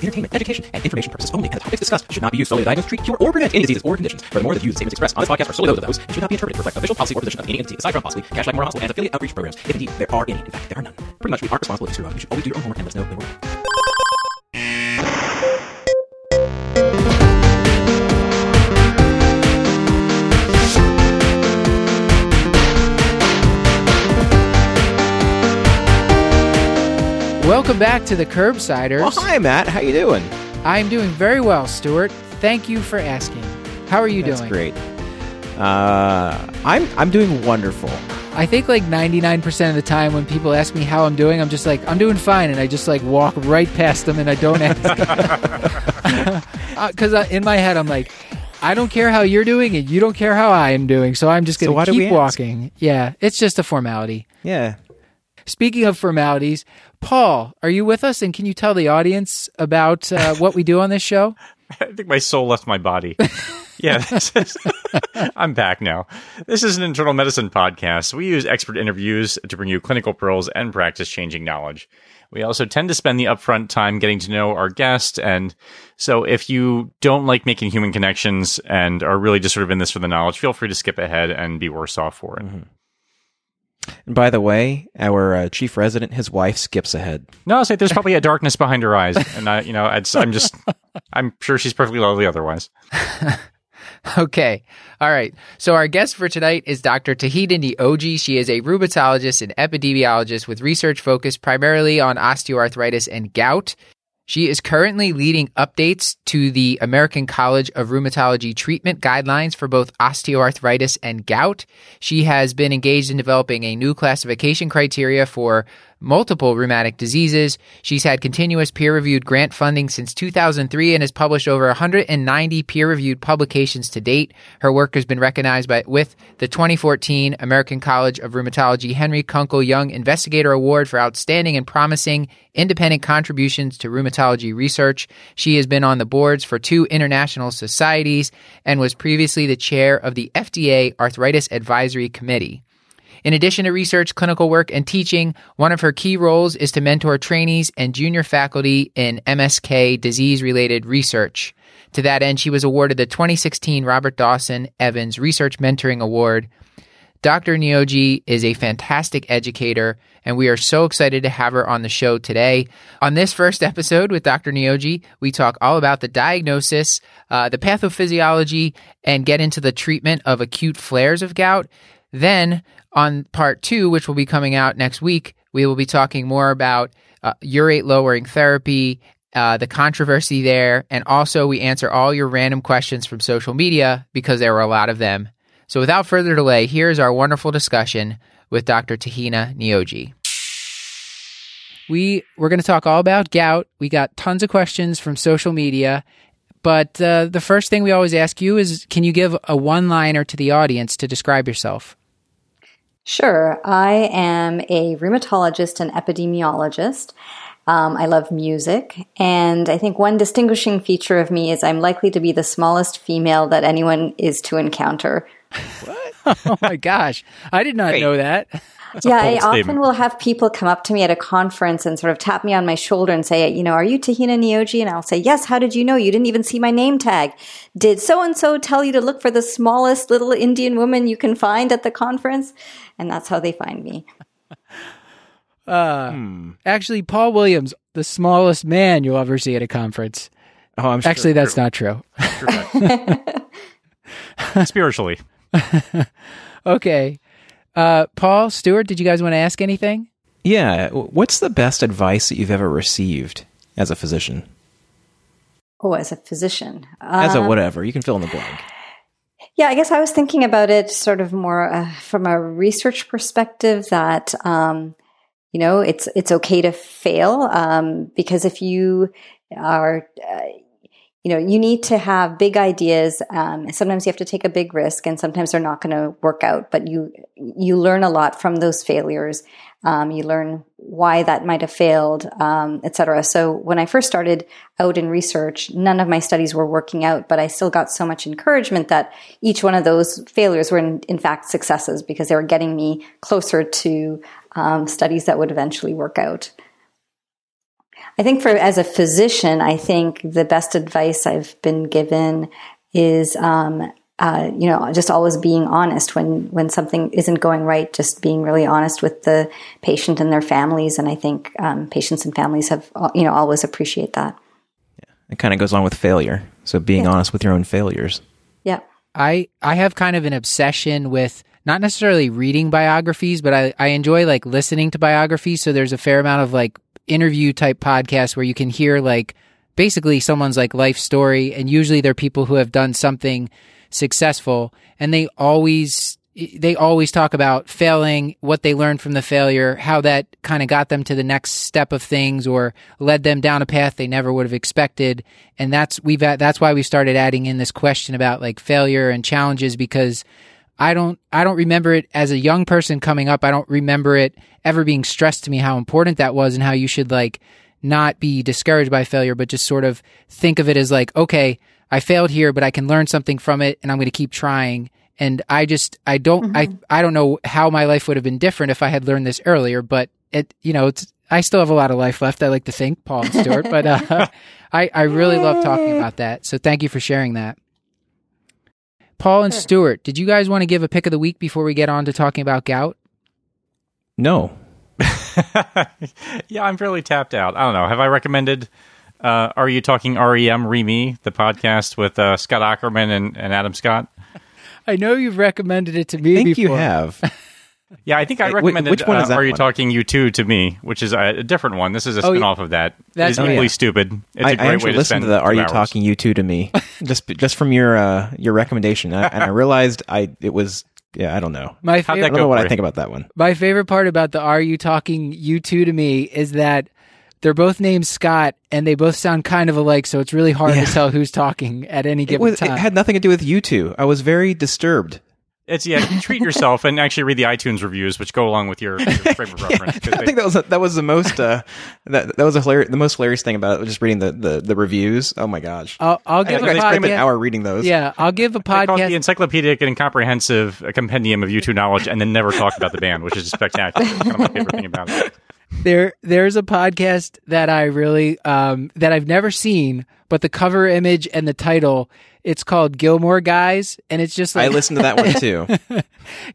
for entertainment, education, and information purposes only, and the topics discussed should not be used solely to diagnose, treat, cure, or prevent any diseases or conditions. Furthermore, the more the views and statements expressed on this podcast are solely those of those and should not be interpreted to reflect official policy or position of any entity aside from possibly Cashlight Moore Hospital and affiliate outreach programs. If indeed there are any, in fact, there are none. Pretty much, we aren't responsible if you screw up. You should always do your own homework and let us know when we're Welcome back to the Curbsiders. Well, hi, Matt. How you doing? I'm doing very well, Stuart. Thank you for asking. How are you That's doing? great. Uh, I'm I'm doing wonderful. I think like 99% of the time when people ask me how I'm doing, I'm just like, I'm doing fine. And I just like walk right past them and I don't ask. Because uh, in my head, I'm like, I don't care how you're doing and you don't care how I am doing. So I'm just going to we keep walking. Yeah, it's just a formality. Yeah. Speaking of formalities, Paul, are you with us? And can you tell the audience about uh, what we do on this show? I think my soul left my body. yeah, is, I'm back now. This is an internal medicine podcast. We use expert interviews to bring you clinical pearls and practice changing knowledge. We also tend to spend the upfront time getting to know our guest. And so if you don't like making human connections and are really just sort of in this for the knowledge, feel free to skip ahead and be worse off for it. And by the way, our uh, chief resident, his wife, skips ahead. No, I'll say there's probably a darkness behind her eyes. And I, you know, it's, I'm just, I'm sure she's perfectly lovely otherwise. Okay. All right. So our guest for tonight is Dr. Tuhina Neogi. She is a rheumatologist and epidemiologist with research focused primarily on osteoarthritis and gout. She is currently leading updates to the American College of Rheumatology treatment guidelines for both osteoarthritis and gout. She has been engaged in developing a new classification criteria for multiple rheumatic diseases. She's had continuous peer reviewed grant funding since 2003 and has published over 190 peer reviewed publications to date. Her work has been recognized by with the 2014 American College of Rheumatology Henry Kunkel Young Investigator Award for outstanding and promising independent contributions to rheumatology research. She has been on the boards for two international societies and was previously the chair of the FDA Arthritis Advisory Committee. In addition to research, clinical work, and teaching, one of her key roles is to mentor trainees and junior faculty in MSK disease related research. To that end, she was awarded the 2016 Robert Dawson Evans Research Mentoring Award. Dr. Neogi is a fantastic educator, and we are so excited to have her on the show today. On this first episode with Dr. Neogi, we talk all about the diagnosis, uh, the pathophysiology, and get into the treatment of acute flares of gout. Then, on part two, which will be coming out next week, we will be talking more about uh, urate lowering therapy, uh, the controversy there, and also we answer all your random questions from social media because there were a lot of them. So, without further delay, here's our wonderful discussion with Dr. Tuhina Neogi. We we're going to talk all about gout. We got tons of questions from social media, but uh, the first thing we always ask you is, can you give a one-liner to the audience to describe yourself? Sure. I am a rheumatologist and epidemiologist. Um, I love music. And I think one distinguishing feature of me is I'm likely to be the smallest female that anyone is to encounter. What? oh my gosh, I did not know that. Yeah, I bold often will have people come up to me at a conference and sort of tap me on my shoulder and say, you know, are you Tuhina Neogi? And I'll say, yes, how did you know? You didn't even see my name tag. Did so and so tell you to look for the smallest little Indian woman you can find at the conference? And that's how they find me. Uh, hmm. Actually, Paul Williams, the smallest man you'll ever see at a conference. Oh, I'm sure. Actually, that's not true. Spiritually. Okay. Uh, Paul, Stuart, did you guys want to ask anything? yeah. What's the best advice that you've ever received as a physician? Oh, as a physician. As a whatever, you can fill in the blank. Yeah, I guess I was thinking about it sort of more uh, from a research perspective that um, you know it's it's okay to fail um, because if you are uh, you know you need to have big ideas. Um, sometimes you have to take a big risk, and sometimes they're not going to work out. But you you learn a lot from those failures. Um, you learn why that might have failed, um, et cetera. So when I first started out in research, none of my studies were working out, but I still got so much encouragement that each one of those failures were in, in fact successes because they were getting me closer to um, studies that would eventually work out. I think for as a physician, I think the best advice I've been given is, um, uh, you know, just always being honest when when something isn't going right. Just being really honest with the patient and their families, and I think um, patients and families have, uh, you know, always appreciate that. Yeah, It kind of goes on with failure. So being Yeah. honest with your own failures. Yeah. I I have kind of an obsession with not necessarily reading biographies, but I, I enjoy like listening to biographies. So there's a fair amount of like interview type podcast where you can hear like basically someone's like life story, and usually they're people who have done something successful, and they always they always talk about failing, what they learned from the failure, how that kind of got them to the next step of things or led them down a path they never would have expected. And that's we've that's why we started adding in this question about like failure and challenges because I don't I don't remember it as a young person coming up. I don't remember it ever being stressed to me how important that was and how you should like not be discouraged by failure, but just sort of think of it as like, okay, I failed here, but I can learn something from it and I'm going to keep trying. And I just, I don't, I, I don't know how my life would have been different if I had learned this earlier, but it, you know, it's, I still have a lot of life left. I like to think, Paul and Stuart, but, uh, I, I really love talking about that. So thank you for sharing that. Paul and Stuart, did you guys want to give a pick of the week before we get on to talking about gout? No. yeah, I'm fairly tapped out. I don't know. Have I recommended uh, Are You Talking REM Remy, the podcast with uh, Scott Aukerman and, and Adam Scott? I know you've recommended it to me I think before. you have. Yeah, I think I Wait, wh- recommended which one is uh, Are You one? Talking You Two to me, which is a, a different one. This is a Oh, spin off of that. that's- it's oh, equally yeah. stupid. It's I, a I great way actually to listened spend to the "Are You hours. Talking You Two to Me" just just from your uh, your recommendation, I, and I realized I it was yeah I don't know My How'd favorite, I don't know what I think about that one. My favorite part about the Are You Talking You Two to Me is that they're both named Scott and they both sound kind of alike, so it's really hard Yeah. to tell who's talking at any It given was time. it had nothing to do with you two. I was very disturbed. It's yeah. Treat yourself and actually read the iTunes reviews, which go along with your, your frame of reference. 'cause I they- think that was that was the most uh, that that was a hilarious, the most hilarious thing about it. Just reading the, the, the reviews. Oh my gosh! I'll, I'll I, give I a spent an hour reading those. Yeah, I'll give a They call it the encyclopedic and comprehensive compendium of YouTube knowledge, and then never talk about the band, which is spectacular. That's kind of my favorite thing about it. There, there's a podcast that I really um, that I've never seen, but the cover image and the title. It's called Gilmore Guys, and it's just like I listened to that one too.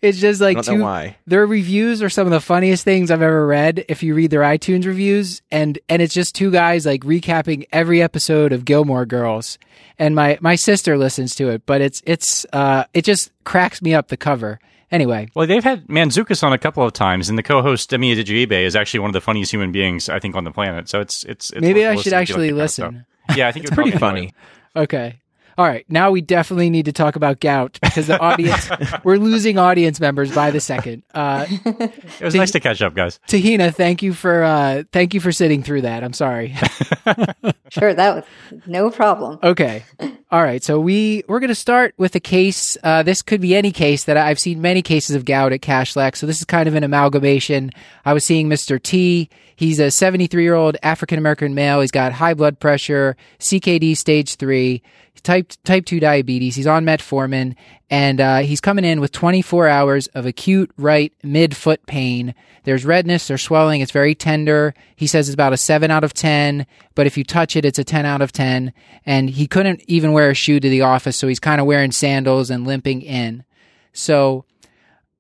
It's just like two, why. their reviews are some of the funniest things I've ever read. If you read their iTunes reviews, and and it's just two guys like recapping every episode of Gilmore Girls. And my my sister listens to it, but it's it's uh it just cracks me up the cover. Anyway, Well, they've had Manzukis on a couple of times, and the co-host Demi Adejuyigbe is actually one of the funniest human beings I think on the planet. So it's it's, it's Maybe I should listening if you actually like that kind of listen. stuff. Yeah, I think It's pretty funny. okay. All right, now we definitely need to talk about gout because the audience we're losing audience members by the second. Uh, It was nice to catch up, guys. Tuhina, thank you for uh, thank you for sitting through that. I'm sorry. Sure, that was no problem. Okay. All right. So we we're going to start with a case. Uh, this could be any case that I've seen many cases of gout at Cashlack. So this is kind of an amalgamation. I was seeing Mr. T. He's a 73 year old African American male. He's got high blood pressure, CKD stage three, type type two diabetes. He's on metformin, and uh, he's coming in with 24 hours of acute right mid foot pain. There's redness there's swelling. It's very tender. He says it's about a seven out of 10, but if you touch it, it's a 10 out of 10. And he couldn't even wear a shoe to the office, so he's kind of wearing sandals and limping in. So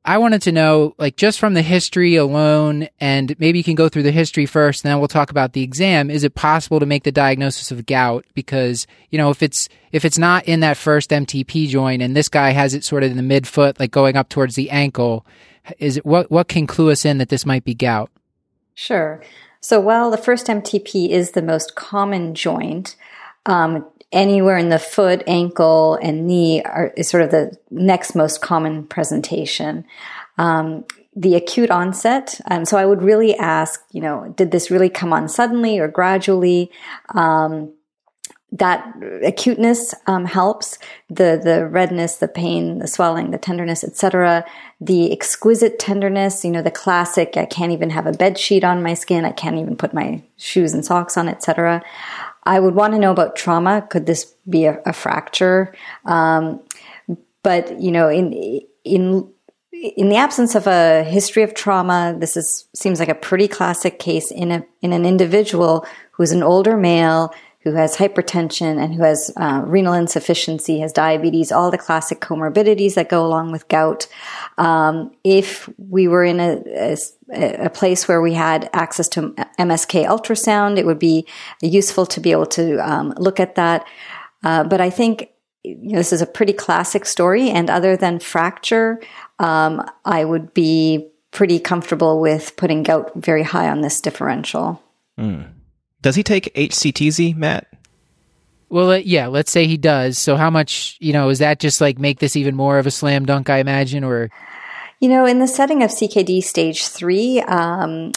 I wanted to know, like, just from the history alone, and maybe you can go through the history first, and then we'll talk about the exam. Is it possible to make the diagnosis of gout? Because you know, if it's if it's not in that first MTP joint, and this guy has it sort of in the midfoot, like going up towards the ankle, is it what what can clue us in that this might be gout? Sure. So while the first MTP is the most common joint, um, anywhere in the foot, ankle, and knee are, is sort of the next most common presentation. Um, the acute onset. Um, so I would really ask, you know, did this really come on suddenly or gradually? Um, that acuteness um, helps the the redness the pain the swelling the tenderness etc the exquisite tenderness you know the classic i can't even have a bed sheet on my skin i can't even put my shoes and socks on etc i would want to know about trauma. Could this be a, a fracture? Um, but you know in in in the absence of a history of trauma, this is seems like a pretty classic case in a in an individual who's an older male who has hypertension and who has uh, renal insufficiency, has diabetes, all the classic comorbidities that go along with gout. Um, if we were in a, a, a, place where we had access to MSK ultrasound, it would be useful to be able to um, look at that. Uh, but I think you know, this is a pretty classic story, and other than fracture, um, I would be pretty comfortable with putting gout very high on this differential. Mm. Does he take HCTZ, Matt? Well, uh, yeah, let's say he does. So, how much, you know, is that just like make this even more of a slam dunk, I imagine, or? You know, in the setting of CKD stage three, um,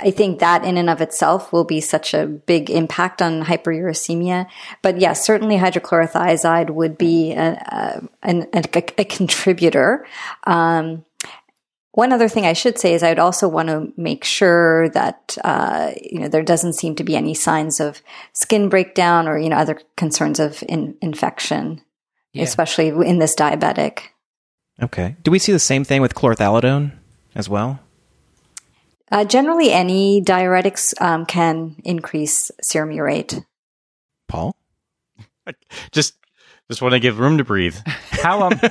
I think that in and of itself will be such a big impact on hyperuricemia. But yes, certainly hydrochlorothiazide would be a, a, a, a contributor. Um, one other thing I should say is I would also want to make sure that uh, you know there doesn't seem to be any signs of skin breakdown or you know other concerns of in- infection, yeah. especially in this diabetic. Okay. Do we see the same thing with chlorthalidone as well? Uh, generally, any diuretics um, can increase serum urate. Paul, just just want to give room to breathe. How um,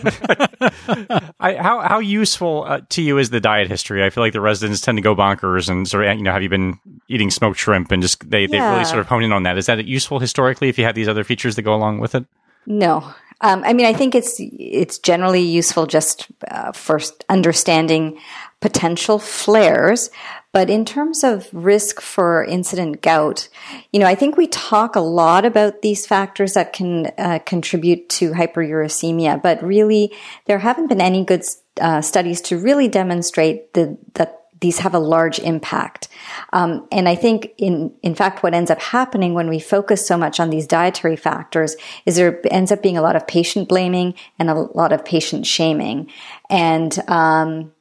I, how how useful uh, to you is the diet history? I feel like the residents tend to go bonkers and sort of you know have you been eating smoked shrimp and just they they really sort of hone in on that. Is that useful historically if you have these other features that go along with it? No, um, I mean I think it's it's generally useful just uh, for understanding potential flares, but in terms of risk for incident gout, you know, I think we talk a lot about these factors that can uh, contribute to hyperuricemia, but really there haven't been any good uh, studies to really demonstrate the, that these have a large impact. Um, and I think in, in fact, what ends up happening when we focus so much on these dietary factors is there ends up being a lot of patient blaming and a lot of patient shaming. And, um,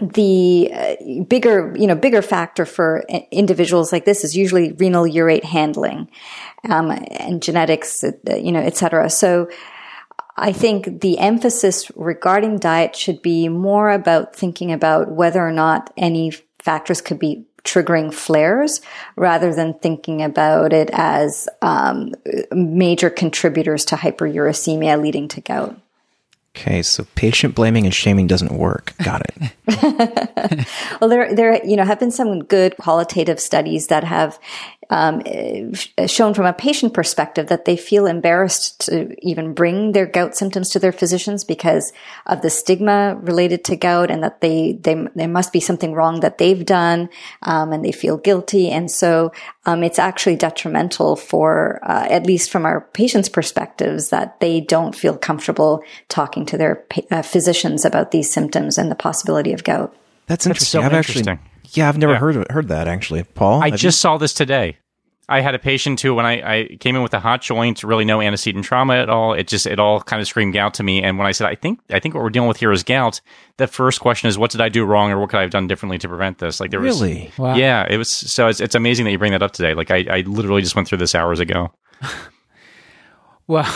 the uh, bigger, you know, bigger factor for individuals like this is usually renal urate handling, um, and genetics, uh, you know, et cetera. So I think the emphasis regarding diet should be more about thinking about whether or not any factors could be triggering flares rather than thinking about it as um, major contributors to hyperuricemia leading to gout. Okay, so patient blaming and shaming doesn't work. Got it. well, there, there, you know, have been some good qualitative studies that have um, shown from a patient perspective that they feel embarrassed to even bring their gout symptoms to their physicians because of the stigma related to gout, and that they they there must be something wrong that they've done, um, and they feel guilty, and so um, it's actually detrimental for uh, at least from our patients' perspectives that they don't feel comfortable talking to their uh, physicians about these symptoms and the possibility of gout. That's interesting. That's so I've interesting. actually yeah, I've never yeah. heard heard that actually, Paul. I just you? saw this today. I had a patient who, when I, I, came in with a hot joint, really no antecedent trauma at all. It just, it all kind of screamed gout to me. And when I said, I think, I think what we're dealing with here is gout, the first question is, what did I do wrong or what could I have done differently to prevent this? Like there was, really? Wow. yeah, it was, so it's, it's amazing that you bring that up today. Like I, I literally just went through this hours ago. well,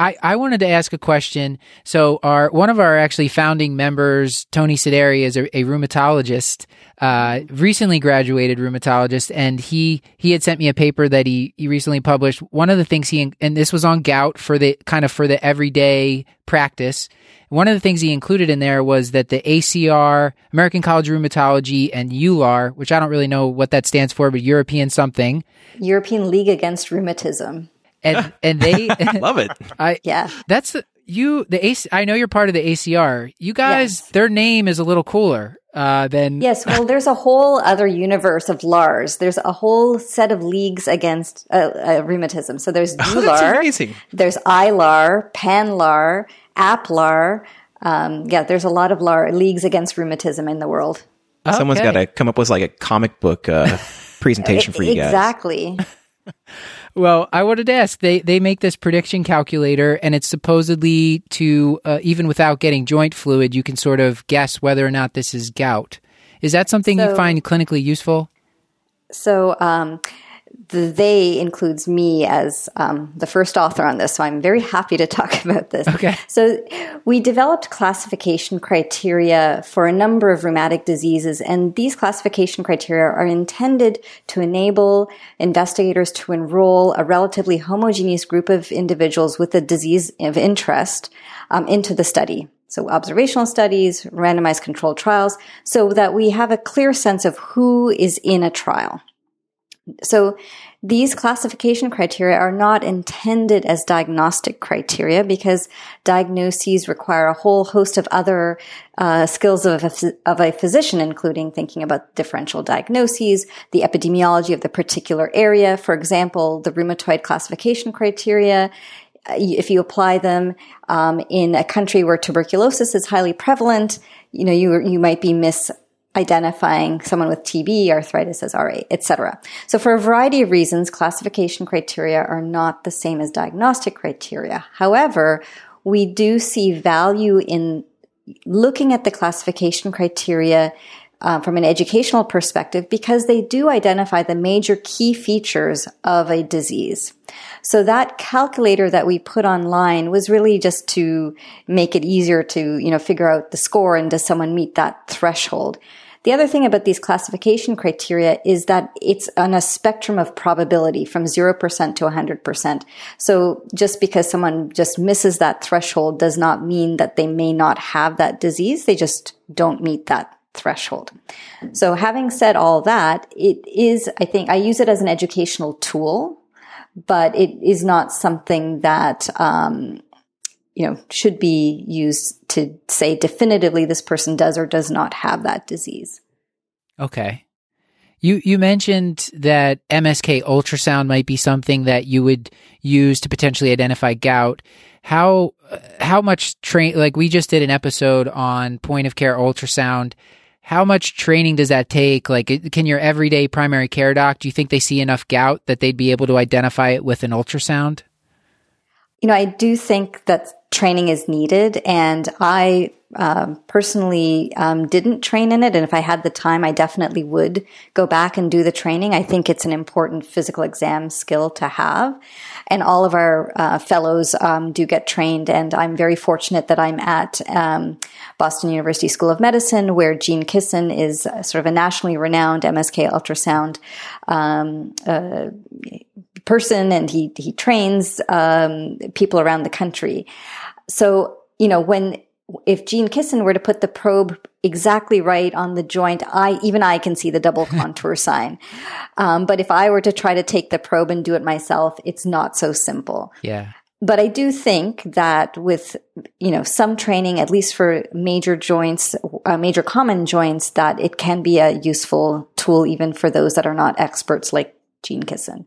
I, I wanted to ask a question. So our one of our actually founding members, Tony Sideri, is a, a rheumatologist, uh, recently graduated rheumatologist, and he he had sent me a paper that he he recently published. One of the things he and this was on gout for the kind of for the everyday practice. One of the things he included in there was that the ACR, American College of Rheumatology, and EULAR, which I don't really know what that stands for, but European something, European League Against Rheumatism and and they love it. I yeah. That's the, you. The AC, I know you're part of the ACR. You guys, yes. their name is a little cooler uh, than yes. Well, there's a whole other universe of LARs. There's a whole set of leagues against uh, uh, rheumatism. So there's EULAR, oh, there's ILAR, PANLAR, APLAR. Um, yeah, there's a lot of LAR leagues against rheumatism in the world. Okay. Someone's got to come up with like a comic book uh, presentation for you guys. Exactly. Well, I wanted to ask. They they make this prediction calculator, and it's supposedly to uh, even without getting joint fluid, you can sort of guess whether or not this is gout. Is that something so, you find clinically useful? So, um, the they includes me as um, the first author on this, so I'm very happy to talk about this. Okay. So we developed classification criteria for a number of rheumatic diseases, and these classification criteria are intended to enable investigators to enroll a relatively homogeneous group of individuals with a disease of interest um, into the study. So observational studies, randomized controlled trials, so that we have a clear sense of who is in a trial. So these classification criteria are not intended as diagnostic criteria because diagnoses require a whole host of other uh, skills of a, of a physician, including thinking about differential diagnoses, the epidemiology of the particular area. For example, the rheumatoid classification criteria uh, if you apply them um, in a country where tuberculosis is highly prevalent, you know you you might be miss identifying someone with TB, arthritis as RA, etc. So for a variety of reasons, classification criteria are not the same as diagnostic criteria. However, we do see value in looking at the classification criteria uh, from an educational perspective because they do identify the major key features of a disease. So that calculator that we put online was really just to make it easier to, you know, figure out the score and does someone meet that threshold. The other thing about these classification criteria is that it's on a spectrum of probability from 0% to 100%. So just because someone just misses that threshold does not mean that they may not have that disease. They just don't meet that threshold. So having said all that, it is, I think I use it as an educational tool, but it is not something that, um, you know, should be used to say definitively this person does or does not have that disease. Okay. You you mentioned that MSK ultrasound might be something that you would use to potentially identify gout. How how much train like we just did an episode on point of care ultrasound. How much training does that take? Like can your everyday primary care doc, do you think they see enough gout that they'd be able to identify it with an ultrasound? You know, I do think that training is needed. And I um, personally um, didn't train in it. And if I had the time, I definitely would go back and do the training. I think it's an important physical exam skill to have. And all of our uh, fellows um, do get trained. And I'm very fortunate that I'm at um, Boston University School of Medicine, where Gene Kissin is sort of a nationally renowned MSK ultrasound um, uh, person, and he he trains um, people around the country. So, you know, when, if Gene Kissin were to put the probe exactly right on the joint, I, even I can see the double contour sign. Um, but if I were to try to take the probe and do it myself, it's not so simple. Yeah. But I do think that with, you know, some training, at least for major joints, uh, major common joints, that it can be a useful tool even for those that are not experts like Gene Kissin.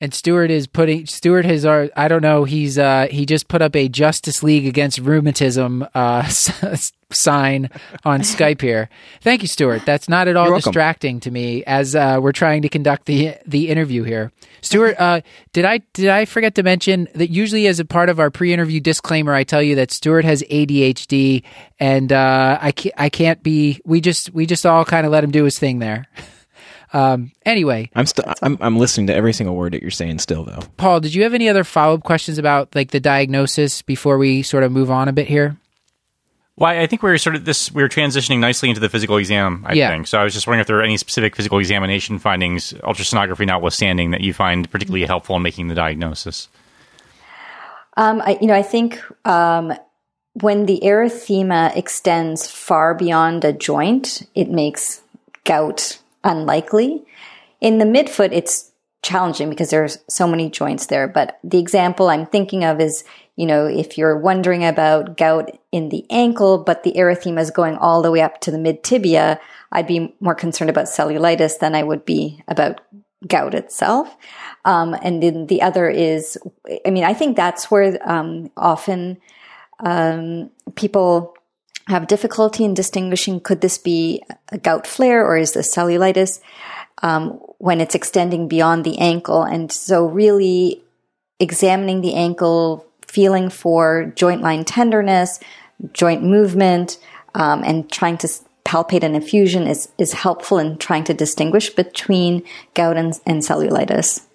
And Stuart is putting Stuart has our I don't know he's uh he just put up a Justice League against rheumatism uh sign on Skype here. Thank you, Stuart. That's not at all distracting to me as uh, we're trying to conduct the the interview here. Stuart, uh, did I did I forget to mention that usually as a part of our pre-interview disclaimer, I tell you that Stuart has ADHD and uh, I can't, I can't be. We just we just all kind of let him do his thing there. Um, anyway, I'm still I'm I'm listening to every single word that you're saying still though. Paul, did you have any other follow up questions about like the diagnosis before we sort of move on a bit here? Well, I think we are sort of this. We are transitioning nicely into the physical exam. I Yeah. think so. I was just wondering if there are any specific physical examination findings, ultrasonography notwithstanding, that you find particularly helpful in making the diagnosis. Um, I, you know, I think um, when the erythema extends far beyond a joint, it makes gout unlikely. In the midfoot, it's challenging because there's so many joints there. But the example I'm thinking of is, you know, if you're wondering about gout in the ankle, but the erythema is going all the way up to the mid tibia, I'd be more concerned about cellulitis than I would be about gout itself. Um, and then the other is, I mean, I think that's where um, often um, people have difficulty in distinguishing could this be a gout flare or is this cellulitis um, when it's extending beyond the ankle. And so, really examining the ankle, feeling for joint line tenderness, joint movement, um, and trying to palpate an effusion is, is helpful in trying to distinguish between gout and, and cellulitis.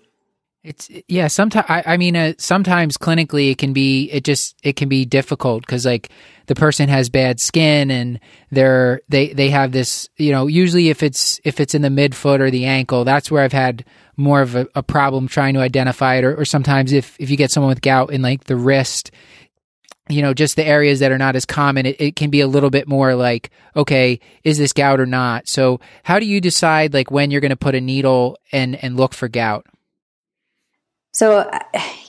It's yeah. Sometimes I, I mean, uh, sometimes clinically it can be it just it can be difficult because like the person has bad skin and they're they they have this you know usually if it's if it's in the midfoot or the ankle that's where I've had more of a, a problem trying to identify it or, or sometimes if if you get someone with gout in like the wrist you know, just the areas that are not as common, it, it, can be a little bit more like, okay, is this gout or not? So how do you decide like when you're going to put a needle and, and look for gout? So,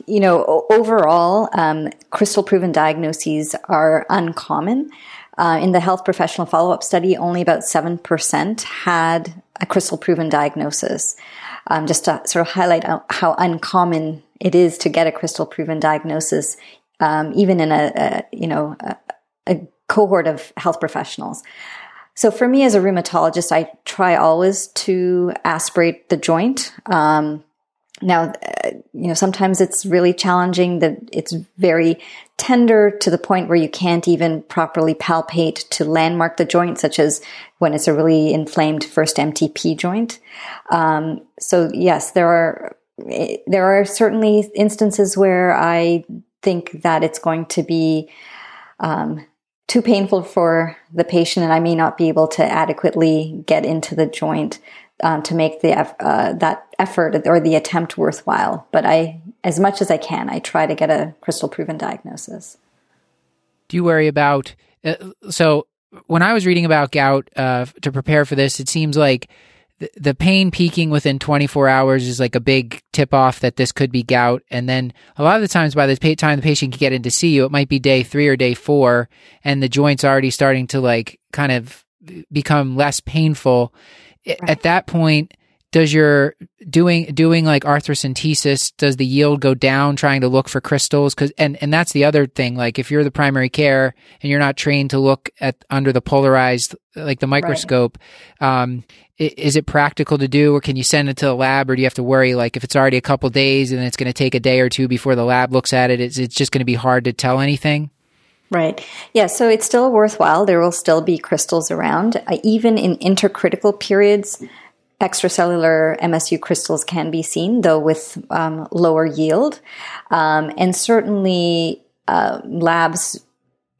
you know, overall, um, crystal proven diagnoses are uncommon. Uh, in the health professional follow up study, only about 7% had a crystal proven diagnosis. Um, just to sort of highlight how uncommon it is to get a crystal proven diagnosis, um, even in a, a you know a, a, cohort of health professionals. So for me as a rheumatologist, I try always to aspirate the joint. Um, now, uh, you know, sometimes it's really challenging that it's very tender to the point where you can't even properly palpate to landmark the joint, such as when it's a really inflamed first MTP joint. Um, so yes, there are, there are certainly instances where I think that it's going to be, um, too painful for the patient and I may not be able to adequately get into the joint um, to make the uh, that effort or the attempt worthwhile. But I, as much as I can, I try to get a crystal proven diagnosis. Do you worry about uh, so? When I was reading about gout uh, to prepare for this, it seems like the, pain peaking within 24 hours is like a big tip off that this could be gout. And then a lot of the times, by the time the patient can get in to see you, it might be day three or day four, and the joint's already starting to like kind of become less painful right. at that point does your doing doing like arthrocentesis does the yield go down trying to look for crystals cuz and and that's the other thing like if you're the primary care and you're not trained to look at under the polarized like the microscope right. um, is it practical to do or can you send it to the lab or do you have to worry like if it's already a couple days and it's going to take a day or two before the lab looks at it it's, it's just going to be hard to tell anything Right. Yeah. So it's still worthwhile. There will still be crystals around. Uh, even in intercritical periods, extracellular MSU crystals can be seen, though with um, lower yield. Um, and certainly, uh, labs,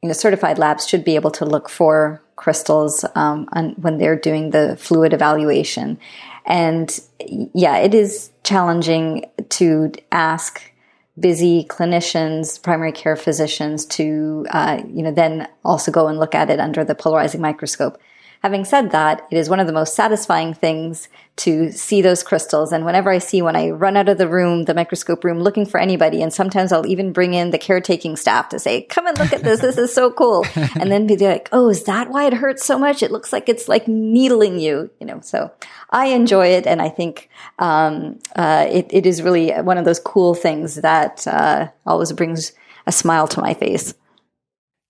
you know, certified labs should be able to look for crystals um, on, when they're doing the fluid evaluation. And yeah, it is challenging to ask busy clinicians, primary care physicians to, uh, you know, then also go and look at it under the polarizing microscope. Having said that, it is one of the most satisfying things to see those crystals. And whenever I see when I run out of the room, the microscope room, looking for anybody, and sometimes I'll even bring in the caretaking staff to say, come and look at this. This is so cool. and then be like, oh, is that why it hurts so much? It looks like it's like needling you, you know, so I enjoy it. And I think, um, uh, it, it is really one of those cool things that, uh, always brings a smile to my face.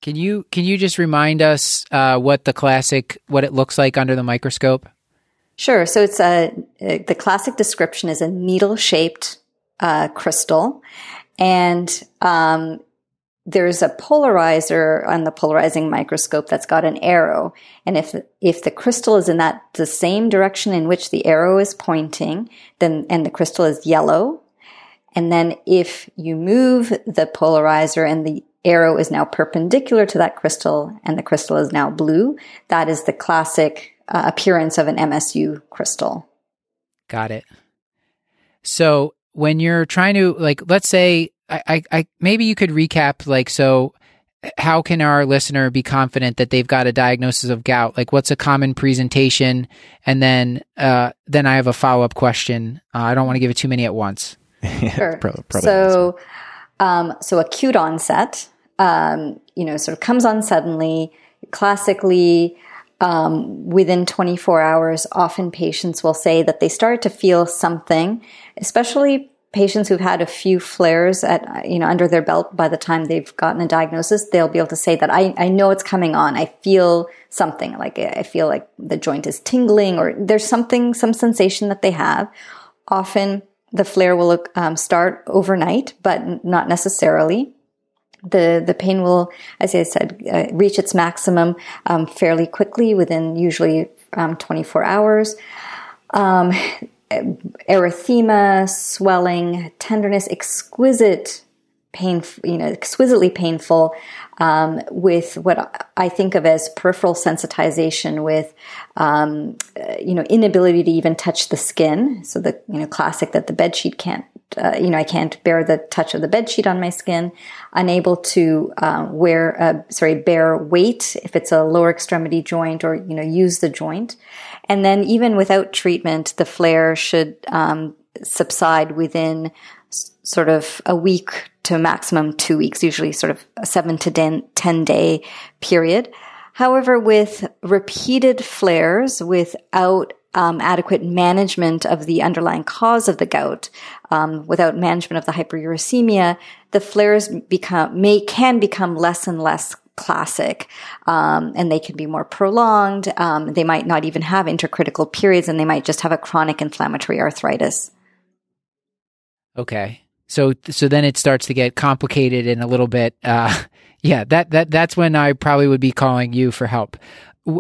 Can you can you just remind us uh, what the classic what it looks like under the microscope? Sure. So it's a the classic description is a needle shaped uh, crystal, and um, there's a polarizer on the polarizing microscope that's got an arrow. And if if the crystal is in that the same direction in which the arrow is pointing, then and the crystal is yellow. And then if you move the polarizer and the arrow is now perpendicular to that crystal and the crystal is now blue. That is the classic uh, appearance of an MSU crystal. Got it. So when you're trying to like, let's say, I, I, I maybe you could recap like so. How can our listener be confident that they've got a diagnosis of gout? Like, what's a common presentation? And then, uh, then I have a follow up question. Uh, I don't want to give it too many at once. Sure. so, um, so acute onset um, you know, sort of comes on suddenly. Classically, um, within 24 hours, often patients will say that they start to feel something, especially patients who've had a few flares at you know under their belt by the time they've gotten a diagnosis they'll be able to say that i, I know it's coming on. I feel something like i feel like the joint is tingling or there's something some sensation that they have. Often the flare will um, start overnight but not necessarily the the pain will, as I said, uh, reach its maximum um, fairly quickly within usually um, 24 hours. Um, erythema, swelling, tenderness, exquisite pain, you know, exquisitely painful, um, with what I think of as peripheral sensitization, with um, uh, you know inability to even touch the skin. So the you know classic that the bed sheet can't, uh, you know, I can't bear the touch of the bed sheet on my skin. Unable to uh, wear, uh, sorry, bear weight if it's a lower extremity joint or you know use the joint. And then even without treatment, the flare should um, subside within sort of a week to maximum two weeks, usually sort of a seven to 10 day period. However, with repeated flares without um, adequate management of the underlying cause of the gout, um, without management of the hyperuricemia, the flares become may can become less and less classic, um, and they can be more prolonged. Um, they might not even have intercritical periods, and they might just have a chronic inflammatory arthritis. Okay. So so then it starts to get complicated and a little bit. Uh, yeah, that that that's when I probably would be calling you for help.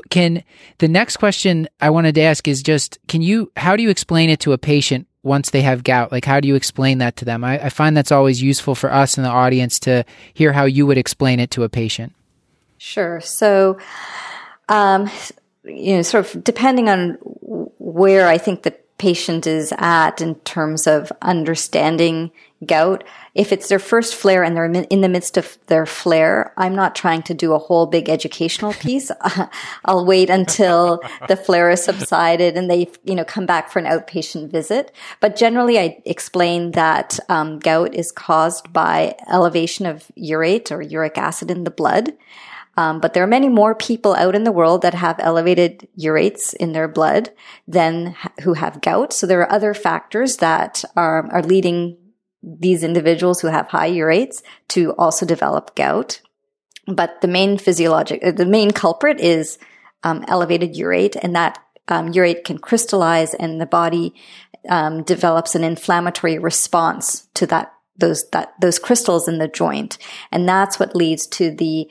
Can the next question I wanted to ask is just can you how do you explain it to a patient once they have gout? Like how do you explain that to them? I, I find that's always useful for us in the audience to hear how you would explain it to a patient. Sure. So, um, you know, sort of depending on where I think the patient is at in terms of understanding gout. If it's their first flare and they're in the midst of their flare, I'm not trying to do a whole big educational piece. I'll wait until the flare has subsided and they, you know, come back for an outpatient visit. But generally, I explain that um, gout is caused by elevation of urate or uric acid in the blood. Um, but there are many more people out in the world that have elevated urates in their blood than who have gout. So there are other factors that are, are leading these individuals who have high urates to also develop gout. But the main physiologic, uh, the main culprit is um, elevated urate, and that um, urate can crystallize, and the body um, develops an inflammatory response to that those that those crystals in the joint, and that's what leads to the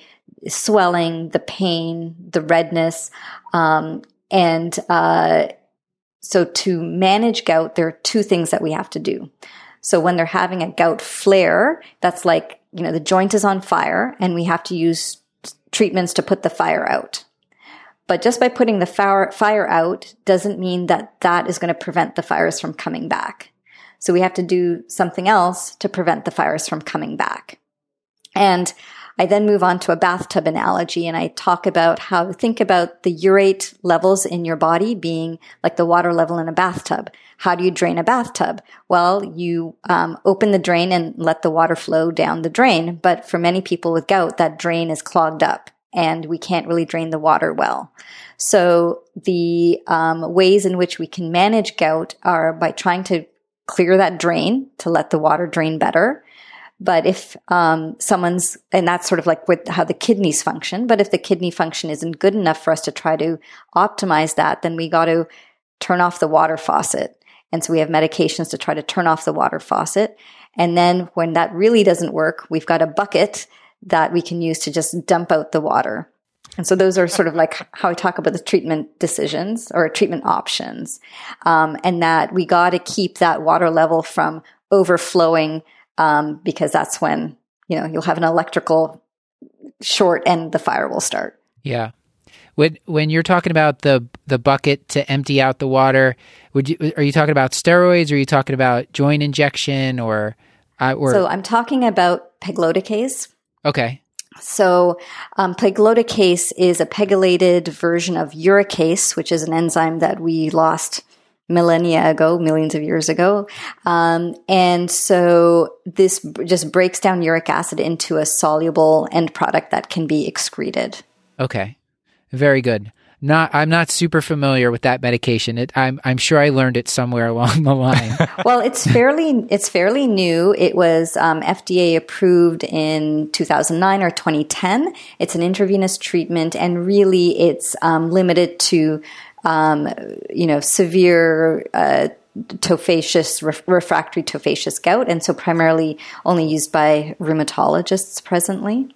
swelling, the pain, the redness, um, and uh, so to manage gout, there are two things that we have to do. So when they're having a gout flare, that's like, you know, the joint is on fire and we have to use treatments to put the fire out. But just by putting the fire, out doesn't mean that that is going to prevent the fires from coming back. So we have to do something else to prevent the fires from coming back. And I then move on to a bathtub analogy and I talk about how think about the urate levels in your body being like the water level in a bathtub. How do you drain a bathtub? Well, you um, open the drain and let the water flow down the drain. But for many people with gout, that drain is clogged up and we can't really drain the water well. So the um, ways in which we can manage gout are by trying to clear that drain to let the water drain better but if um, someone's, and that's sort of like with how the kidneys function, but if the kidney function isn't good enough for us to try to optimize that, then we got to turn off the water faucet. And so we have medications to try to turn off the water faucet. And then when that really doesn't work, we've got a bucket that we can use to just dump out the water. And so those are sort of like how I talk about the treatment decisions or treatment options. Um, and that we got to keep that water level from overflowing um, because that's when you know you'll have an electrical short and the fire will start. Yeah. When when you're talking about the the bucket to empty out the water, would you are you talking about steroids? Or are you talking about joint injection or? Uh, or so I'm talking about pegloticase. Okay. So um, pegloticase is a pegylated version of uricase, which is an enzyme that we lost millennia ago, millions of years ago. Um, and so this just breaks down uric acid into a soluble end product that can be excreted. Okay. Very good. Not, I'm not super familiar with that medication. It, I'm, I'm sure I learned it somewhere along the line. well, it's fairly, it's fairly new. It was um, FDA approved in 2009 or 2010. It's an intravenous treatment, and really, it's um, limited to um, you know, severe uh, tophaceous, ref- refractory tophaceous gout, and so primarily only used by rheumatologists presently.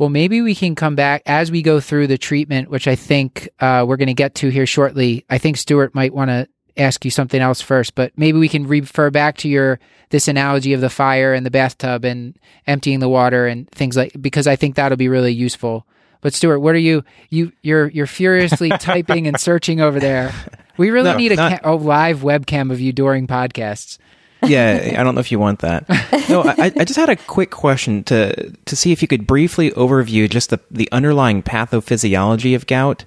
Well, maybe we can come back as we go through the treatment, which I think uh, we're going to get to here shortly. I think Stuart might want to ask you something else first, but maybe we can refer back to your this analogy of the fire and the bathtub and emptying the water and things like because I think that'll be really useful. But Stuart, what are you you you're you're furiously typing and searching over there? We really No, need a, not- ca- a live webcam of you during podcasts. Yeah, I don't know if you want that. No, I, I just had a quick question to to see if you could briefly overview just the the underlying pathophysiology of gout,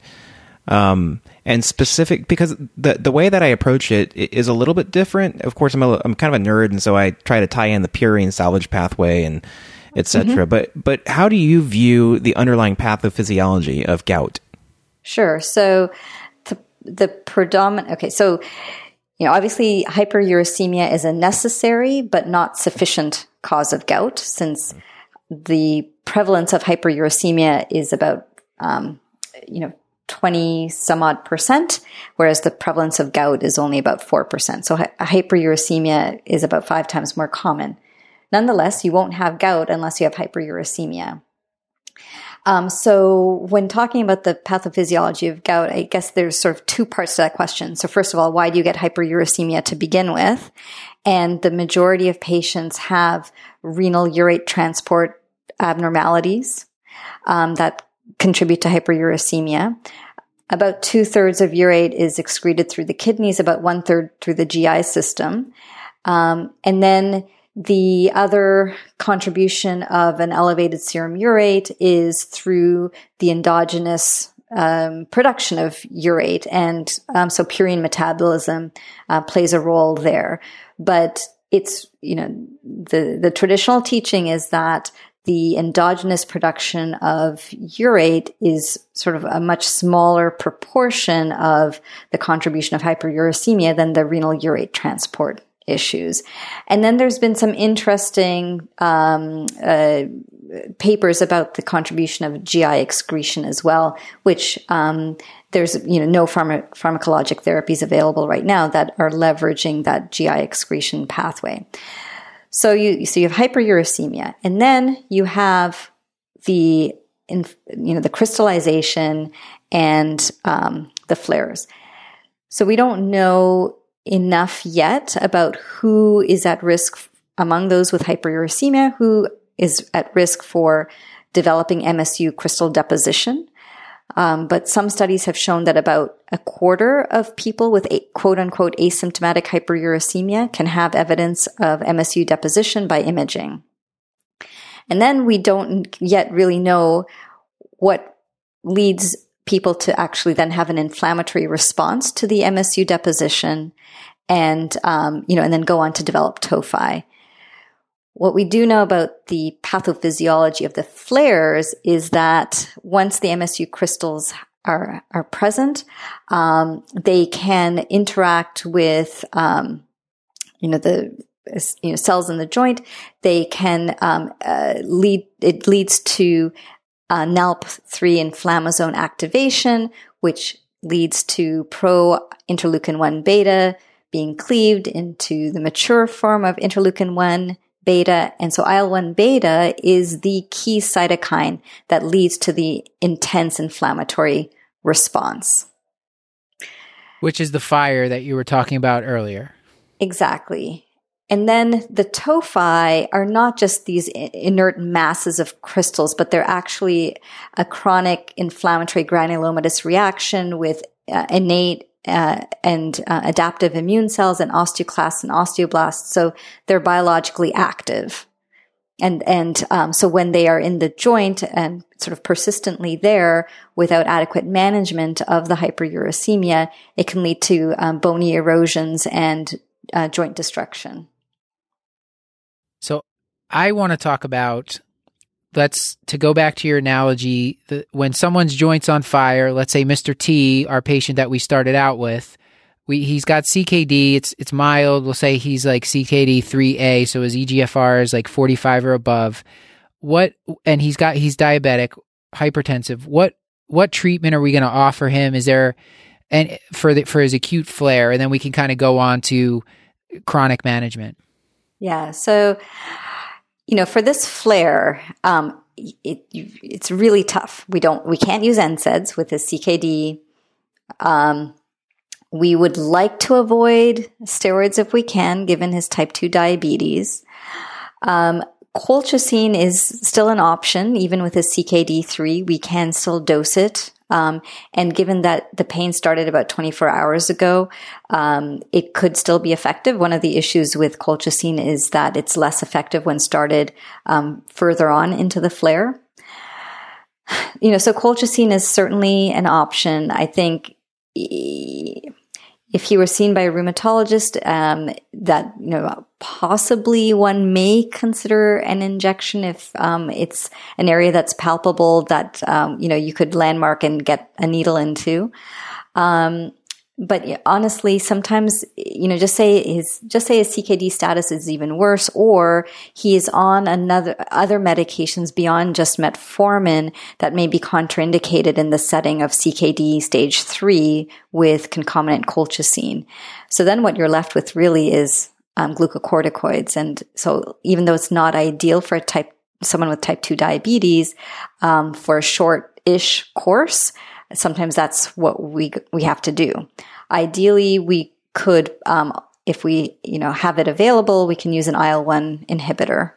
um, and specific because the the way that I approach it is a little bit different. Of course, I'm a, I'm kind of a nerd, and so I try to tie in the purine salvage pathway and etc. But but how do you view the underlying pathophysiology of gout? Sure. So the, the predominant, okay, so, you know, obviously hyperuricemia is a necessary but not sufficient cause of gout since the prevalence of hyperuricemia is about, um, you know, 20 some odd percent, whereas the prevalence of gout is only about 4%. So hy- hyperuricemia is about five times more common. Nonetheless, you won't have gout unless you have hyperuricemia. Um, so when talking about the pathophysiology of gout, I guess there's sort of two parts to that question. So first of all, why do you get hyperuricemia to begin with? And the majority of patients have renal urate transport abnormalities um, that contribute to hyperuricemia. About two thirds of urate is excreted through the kidneys, about one third through the GI system. Um, and then the other contribution of an elevated serum urate is through the endogenous um, production of urate, and um, so purine metabolism uh, plays a role there. But it's you know the the traditional teaching is that the endogenous production of urate is sort of a much smaller proportion of the contribution of hyperuricemia than the renal urate transport issues. And then there's been some interesting um, uh, papers about the contribution of GI excretion as well, which um, there's you know no pharma- pharmacologic therapies available right now that are leveraging that GI excretion pathway. So you so you have hyperuricemia, and then you have the in, you know the crystallization and um, the flares. So we don't know enough yet about who is at risk among those with hyperuricemia, who is at risk for developing MSU crystal deposition. Um, but some studies have shown that about a quarter of people with a, quote unquote asymptomatic hyperuricemia can have evidence of MSU deposition by imaging. And then we don't yet really know what leads people to actually then have an inflammatory response to the MSU deposition and, um, you know, and then go on to develop tophi. What we do know about the pathophysiology of the flares is that once the MSU crystals are are present, um, they can interact with um, you know the you know cells in the joint. They can um, uh, lead. It leads to uh, NALP three inflammasome activation, which leads to pro interleukin one beta being cleaved into the mature form of interleukin 1 beta. And so IL 1 beta is the key cytokine that leads to the intense inflammatory response. Which is the fire that you were talking about earlier. Exactly. And then the tophi are not just these inert masses of crystals, but they're actually a chronic inflammatory granulomatous reaction with uh, innate uh, and uh, adaptive immune cells and osteoclasts and osteoblasts. So they're biologically active. And, and, um, so when they are in the joint and sort of persistently there without adequate management of the hyperuricemia, it can lead to um, bony erosions and uh, joint destruction. So I want to talk about let's to go back to your analogy the, when someone's joints on fire let's say mr t our patient that we started out with we he's got ckd it's it's mild we'll say he's like ckd 3a so his egfr is like 45 or above. What and he's got he's diabetic hypertensive. What what treatment are we going to offer him? Is there and for the, for his acute flare, and then we can kind of go on to chronic management. Yeah. So, you know, for this flare, um, it, it's really tough. We don't, we can't use NSAIDs with his CKD. Um, we would like to avoid steroids if we can, given his type 2 diabetes. Um, colchicine is still an option, even with his CKD3. We can still dose it. Um, and given that the pain started about 24 hours ago, um, it could still be effective. One of the issues with colchicine is that it's less effective when started um, further on into the flare. You know, so colchicine is certainly an option. I think if he were seen by a rheumatologist, um, that you know possibly one may consider an injection if um, it's an area that's palpable that um, you know you could landmark and get a needle into. Um, but honestly, sometimes, you know, just say his, just say his CKD status is even worse, or he is on another, other medications beyond just metformin that may be contraindicated in the setting of CKD stage three with concomitant colchicine. So then what you're left with really is um, glucocorticoids. And so even though it's not ideal for a type, someone with type two diabetes, um, for a short-ish course, sometimes that's what we we have to do. Ideally, we could, um, if we you know have it available, we can use an IL one inhibitor.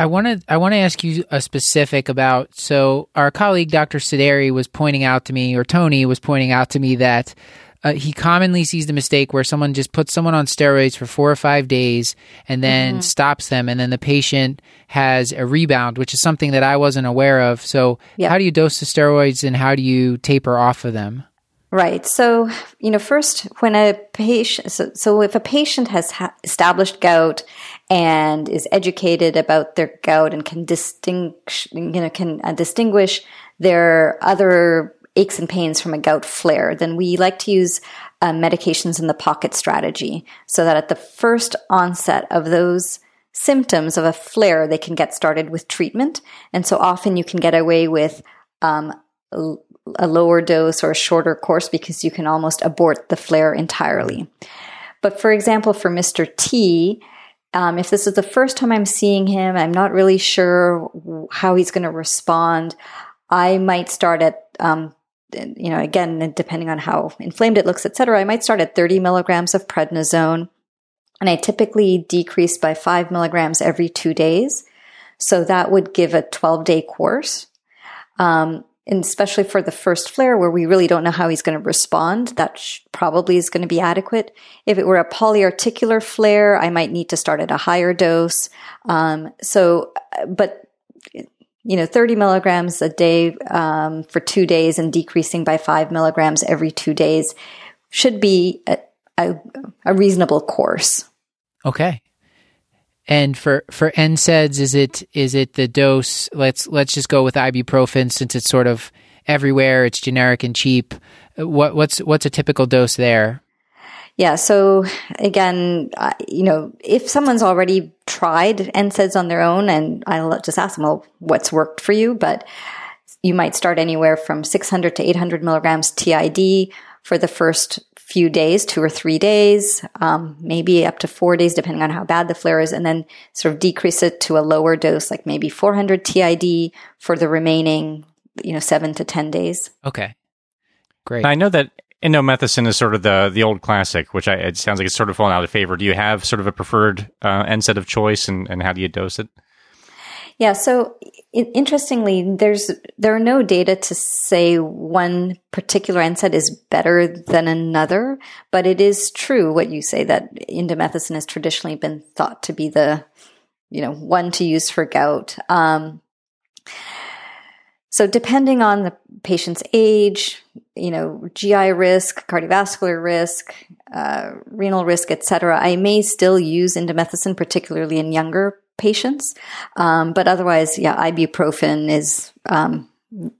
I want to I want to ask you a specific about so our colleague Dr. Sideri was pointing out to me or Tony was pointing out to me that uh, he commonly sees the mistake where someone just puts someone on steroids for four or five days and then mm-hmm. stops them, and then the patient has a rebound, which is something that I wasn't aware of. So, yep. how do you dose the steroids and how do you taper off of them? Right. So, you know, first, when a patient, so, so if a patient has ha- established gout and is educated about their gout and can distinguish, you know, can uh, distinguish their other aches and pains from a gout flare, then we like to use uh, medications in the pocket strategy so that at the first onset of those symptoms of a flare, they can get started with treatment. And so often you can get away with um, a lower dose or a shorter course because you can almost abort the flare entirely. But for example, for Mr. T, um, if this is the first time I'm seeing him, I'm not really sure how he's going to respond. I might start at um, you know, again, depending on how inflamed it looks, et cetera, I might start at 30 milligrams of prednisone. And I typically decrease by five milligrams every two days. So that would give a 12 day course. Um, and especially for the first flare where we really don't know how he's going to respond, that sh- probably is going to be adequate. If it were a polyarticular flare, I might need to start at a higher dose. Um, so, but you know, 30 milligrams a day um, for two days and decreasing by five milligrams every two days should be a, a, a reasonable course. Okay. And for for NSAIDs, is it is it the dose? Let's let's just go with ibuprofen since it's sort of everywhere. It's generic and cheap. What what's what's a typical dose there? Yeah. So again, uh, you know, if someone's already tried NSAIDs on their own, and I'll just ask them, well, what's worked for you? But you might start anywhere from 600 to 800 milligrams TID for the first few days, two or three days, um, maybe up to four days, depending on how bad the flare is, and then sort of decrease it to a lower dose, like maybe 400 TID for the remaining, you know, seven to 10 days. Okay. Great. I know that Indomethacin is sort of the the old classic, which I, it sounds like it's sort of fallen out of favor. Do you have sort of a preferred uh, NSAID of choice, and, and how do you dose it? Yeah, so interestingly, there's there are no data to say one particular NSAID is better than another, but it is true what you say that indomethacin has traditionally been thought to be the you know one to use for gout. Um, so depending on the patient's age, you know, GI risk, cardiovascular risk, uh, renal risk, etc., I may still use indomethacin, particularly in younger patients. Um, but otherwise, yeah, ibuprofen is um,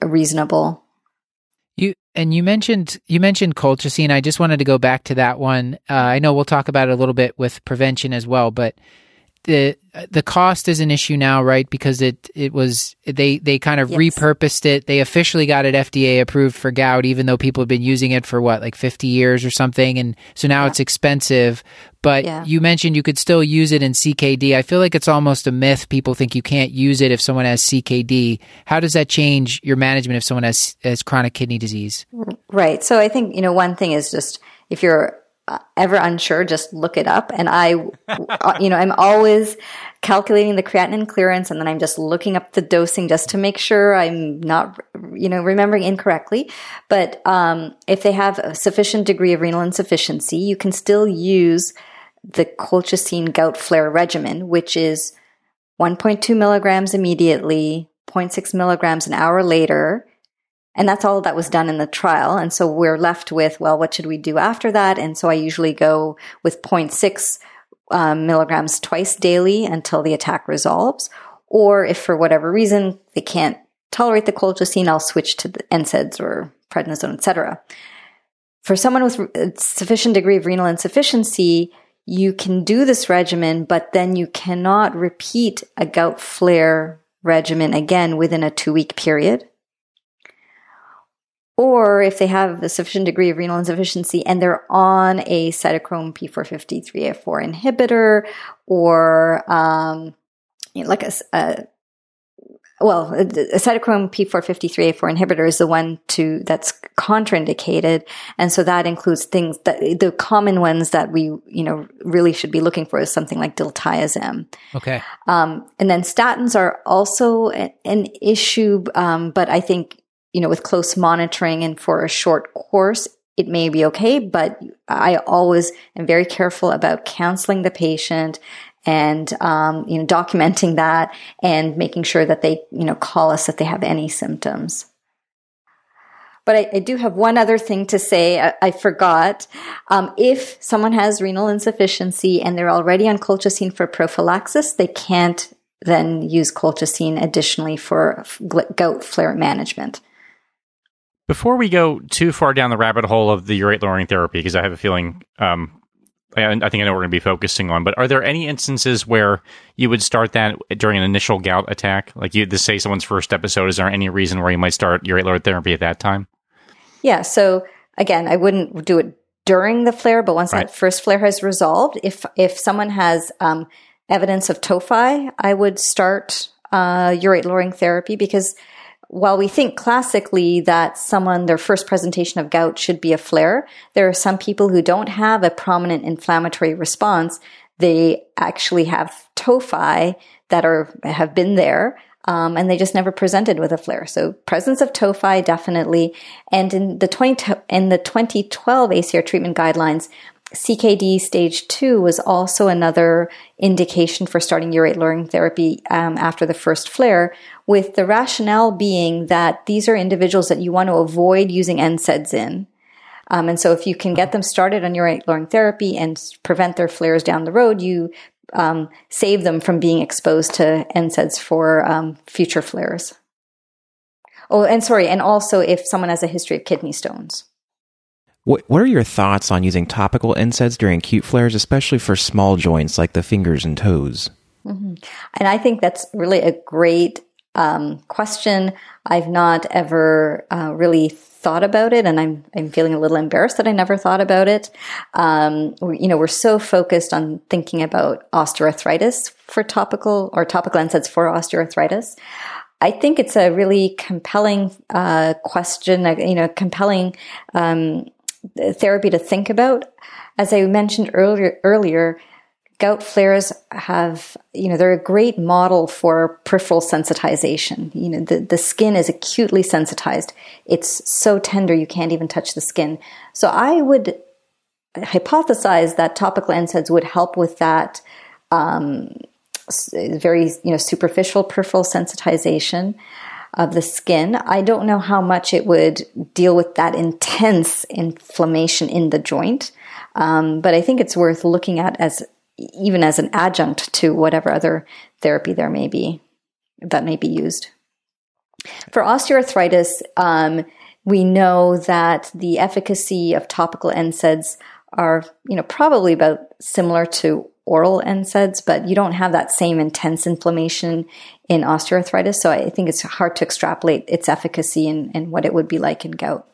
reasonable. You and you mentioned you mentioned colchicine. I just wanted to go back to that one. Uh, I know we'll talk about it a little bit with prevention as well, but the the cost is an issue now, right? Because it it was they they kind of Yes. repurposed it. They officially got it FDA approved for gout, even though people have been using it for what like fifty years or something, and so now it's expensive. But Yeah. you mentioned you could still use it in CKD. I feel like it's almost a myth. People think you can't use it if someone has CKD. How does that change your management if someone has has chronic kidney disease? Right. So I think, you know, one thing is just if you're ever unsure, just look it up. And I, uh, you know, I'm always calculating the creatinine clearance and then I'm just looking up the dosing just to make sure I'm not, you know, remembering incorrectly. But um, if they have a sufficient degree of renal insufficiency, you can still use the colchicine gout flare regimen, which is 1.2 milligrams immediately, 0.6 milligrams an hour later, and that's all that was done in the trial. And so we're left with, well, what should we do after that? And so I usually go with 0.6 um, milligrams twice daily until the attack resolves. Or if for whatever reason they can't tolerate the colchicine, I'll switch to the NSAIDs or prednisone, etc. For someone with a sufficient degree of renal insufficiency, you can do this regimen, but then you cannot repeat a gout flare regimen again within a two week period or if they have a sufficient degree of renal insufficiency and they're on a cytochrome P450 3A4 inhibitor or um, you know, like a well, a a cytochrome P450 3A4 inhibitor is the one to that's contraindicated, and so that includes things that the common ones that we you know really should be looking for is something like diltiazem. Okay. Um, and then statins are also a- an issue, um, but I think, you know, with close monitoring and for a short course, it may be okay. But I always am very careful about counseling the patient and, um, you know, documenting that and making sure that they, you know, call us if they have any symptoms. But I, I do have one other thing to say. I, I forgot. Um, if someone has renal insufficiency and they're already on colchicine for prophylaxis, they can't then use colchicine additionally for gout flare management. Before we go too far down the rabbit hole of the urate lowering therapy, because I have a feeling, um, I, I think I know what we're going to be focusing on, but are there any instances where you would start that during an initial gout attack? Like you say someone's first episode, is there any reason where you might start urate lowering therapy at that time? Yeah. So again, I wouldn't do it during the flare, but once Right. that first flare has resolved, if if someone has um, evidence of tophi, I would start uh, urate lowering therapy because while we think classically that someone their first presentation of gout should be a flare, there are some people who don't have a prominent inflammatory response. They actually have tophi that are have been there. Um, and they just never presented with a flare. So presence of tophi definitely. And in the 20, in the 2012 ACR treatment guidelines, CKD stage two was also another indication for starting urate lowering therapy um, after the first flare, with the rationale being that these are individuals that you want to avoid using NSAIDs in. Um, and so if you can get them started on urate lowering therapy and prevent their flares down the road, you um, save them from being exposed to NSAIDs for um, future flares. Oh, and sorry, and also if someone has a history of kidney stones. What What are your thoughts on using topical NSAIDs during acute flares, especially for small joints like the fingers and toes? And I think that's really a great um, question. I've not ever uh, really thought about it, and I'm I'm feeling a little embarrassed that I never thought about it. Um, we, you know, we're so focused on thinking about osteoarthritis for topical or topical NSAIDs for osteoarthritis. I think it's a really compelling uh, question, uh, you know, compelling um, therapy to think about. As I mentioned earlier, earlier, gout flares have, you know, they're a great model for peripheral sensitization. You know, the, the skin is acutely sensitized. It's so tender you can't even touch the skin. So I would hypothesize that topical NSAIDs would help with that um, very, you know, superficial peripheral sensitization of the skin. I don't know how much it would deal with that intense inflammation in the joint, um, but I think it's worth looking at as even as an adjunct to whatever other therapy there may be that may be used. For osteoarthritis, um, we know that the efficacy of topical NSAIDs are, you know, probably about similar to oral NSAIDs, but you don't have that same intense inflammation in osteoarthritis. So I think it's hard to extrapolate its efficacy and, and what it would be like in gout.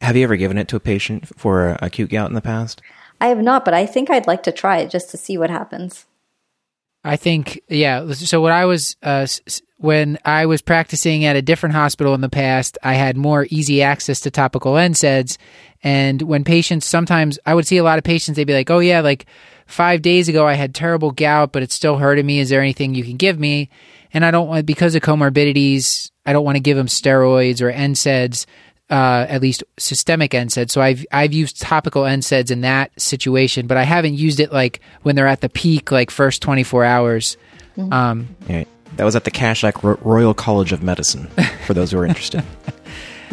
Have you ever given it to a patient for acute gout in the past? I have not, but I think I'd like to try it just to see what happens. I think, yeah. So what I was uh, when I was practicing at a different hospital in the past, I had more easy access to topical NSAIDs. And when patients, sometimes I would see a lot of patients, they'd be like, "Oh yeah, like five days ago I had terrible gout, but it's still hurting me. Is there anything you can give me?" And I don't want because of comorbidities, I don't want to give them steroids or NSAIDs uh, at least systemic NSAIDs. So I've I've used topical NSAIDs in that situation, but I haven't used it like when they're at the peak, like first twenty four hours. Mm-hmm. Um, yeah, that was at the Kashlak Royal College of Medicine. For those who are interested.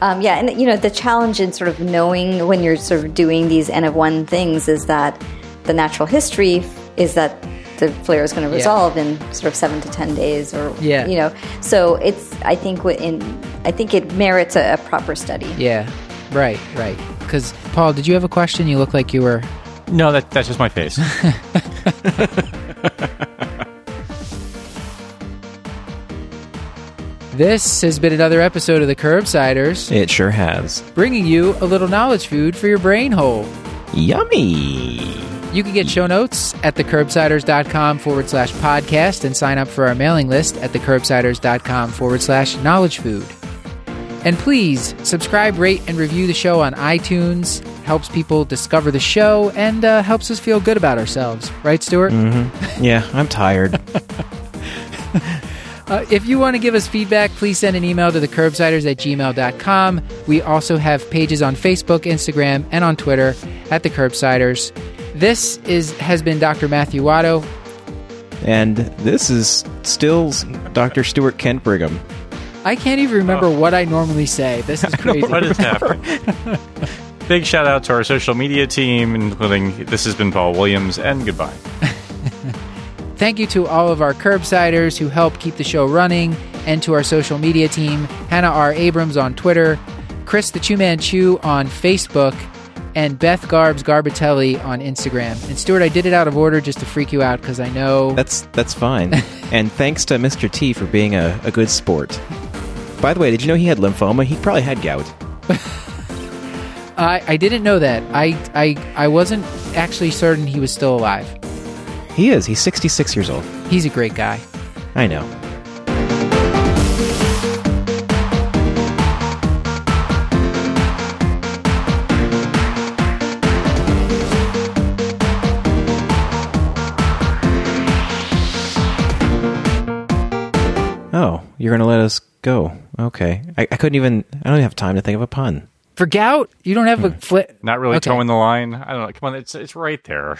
um, yeah, and you know the challenge in sort of knowing when you're sort of doing these N of one things is that the natural history is that the flare is going to resolve yeah. in sort of seven to ten days, or yeah. you know. So it's I think in I think it merits a, a proper study. Yeah, right, right. Because Paul, did you have a question? You look like you were. No, that that's just my face. This has been another episode of the Curbsiders. It sure has. Bringing you a little knowledge food for your brain hole. Yummy. You can get show notes at thecurbsiders.com forward slash podcast and sign up for our mailing list at thecurbsiders.com forward slash knowledge food. And please subscribe, rate, and review the show on iTunes. Helps people discover the show and uh, helps us feel good about ourselves. Right, Stuart? Mm-hmm. Yeah, I'm tired. Uh, if you want to give us feedback, please send an email to thecurbsiders at gmail.com. We also have pages on Facebook, Instagram, and on Twitter at the Curbsiders. This is has been Dr. Matthew Watto. And this is still Dr. Stuart Kent Brigham. I can't even remember oh. what I normally say. This is crazy. what is happening? Big shout out to our social media team, including this has been Paul Williams, and goodbye. Thank you to all of our curbsiders who help keep the show running, and to our social media team Hannah R. Abrams on Twitter, Chris the Chew Man Chew on Facebook, and Beth Garbs Garbatelli on Instagram. And Stuart, I did it out of order just to freak you out because I know that's that's fine. and thanks to Mr. T for being a, a good sport. By the way, did you know he had lymphoma? He probably had gout. I I didn't know that. I I I wasn't actually certain he was still alive. He is. He's 66 years old. He's a great guy. I know. You're going to let us go. Okay. I, I, couldn't even, I don't even have time to think of a pun. For gout? You don't have a hmm. flip? Not really okay. towing the line? I don't know. Come on, it's, it's right there.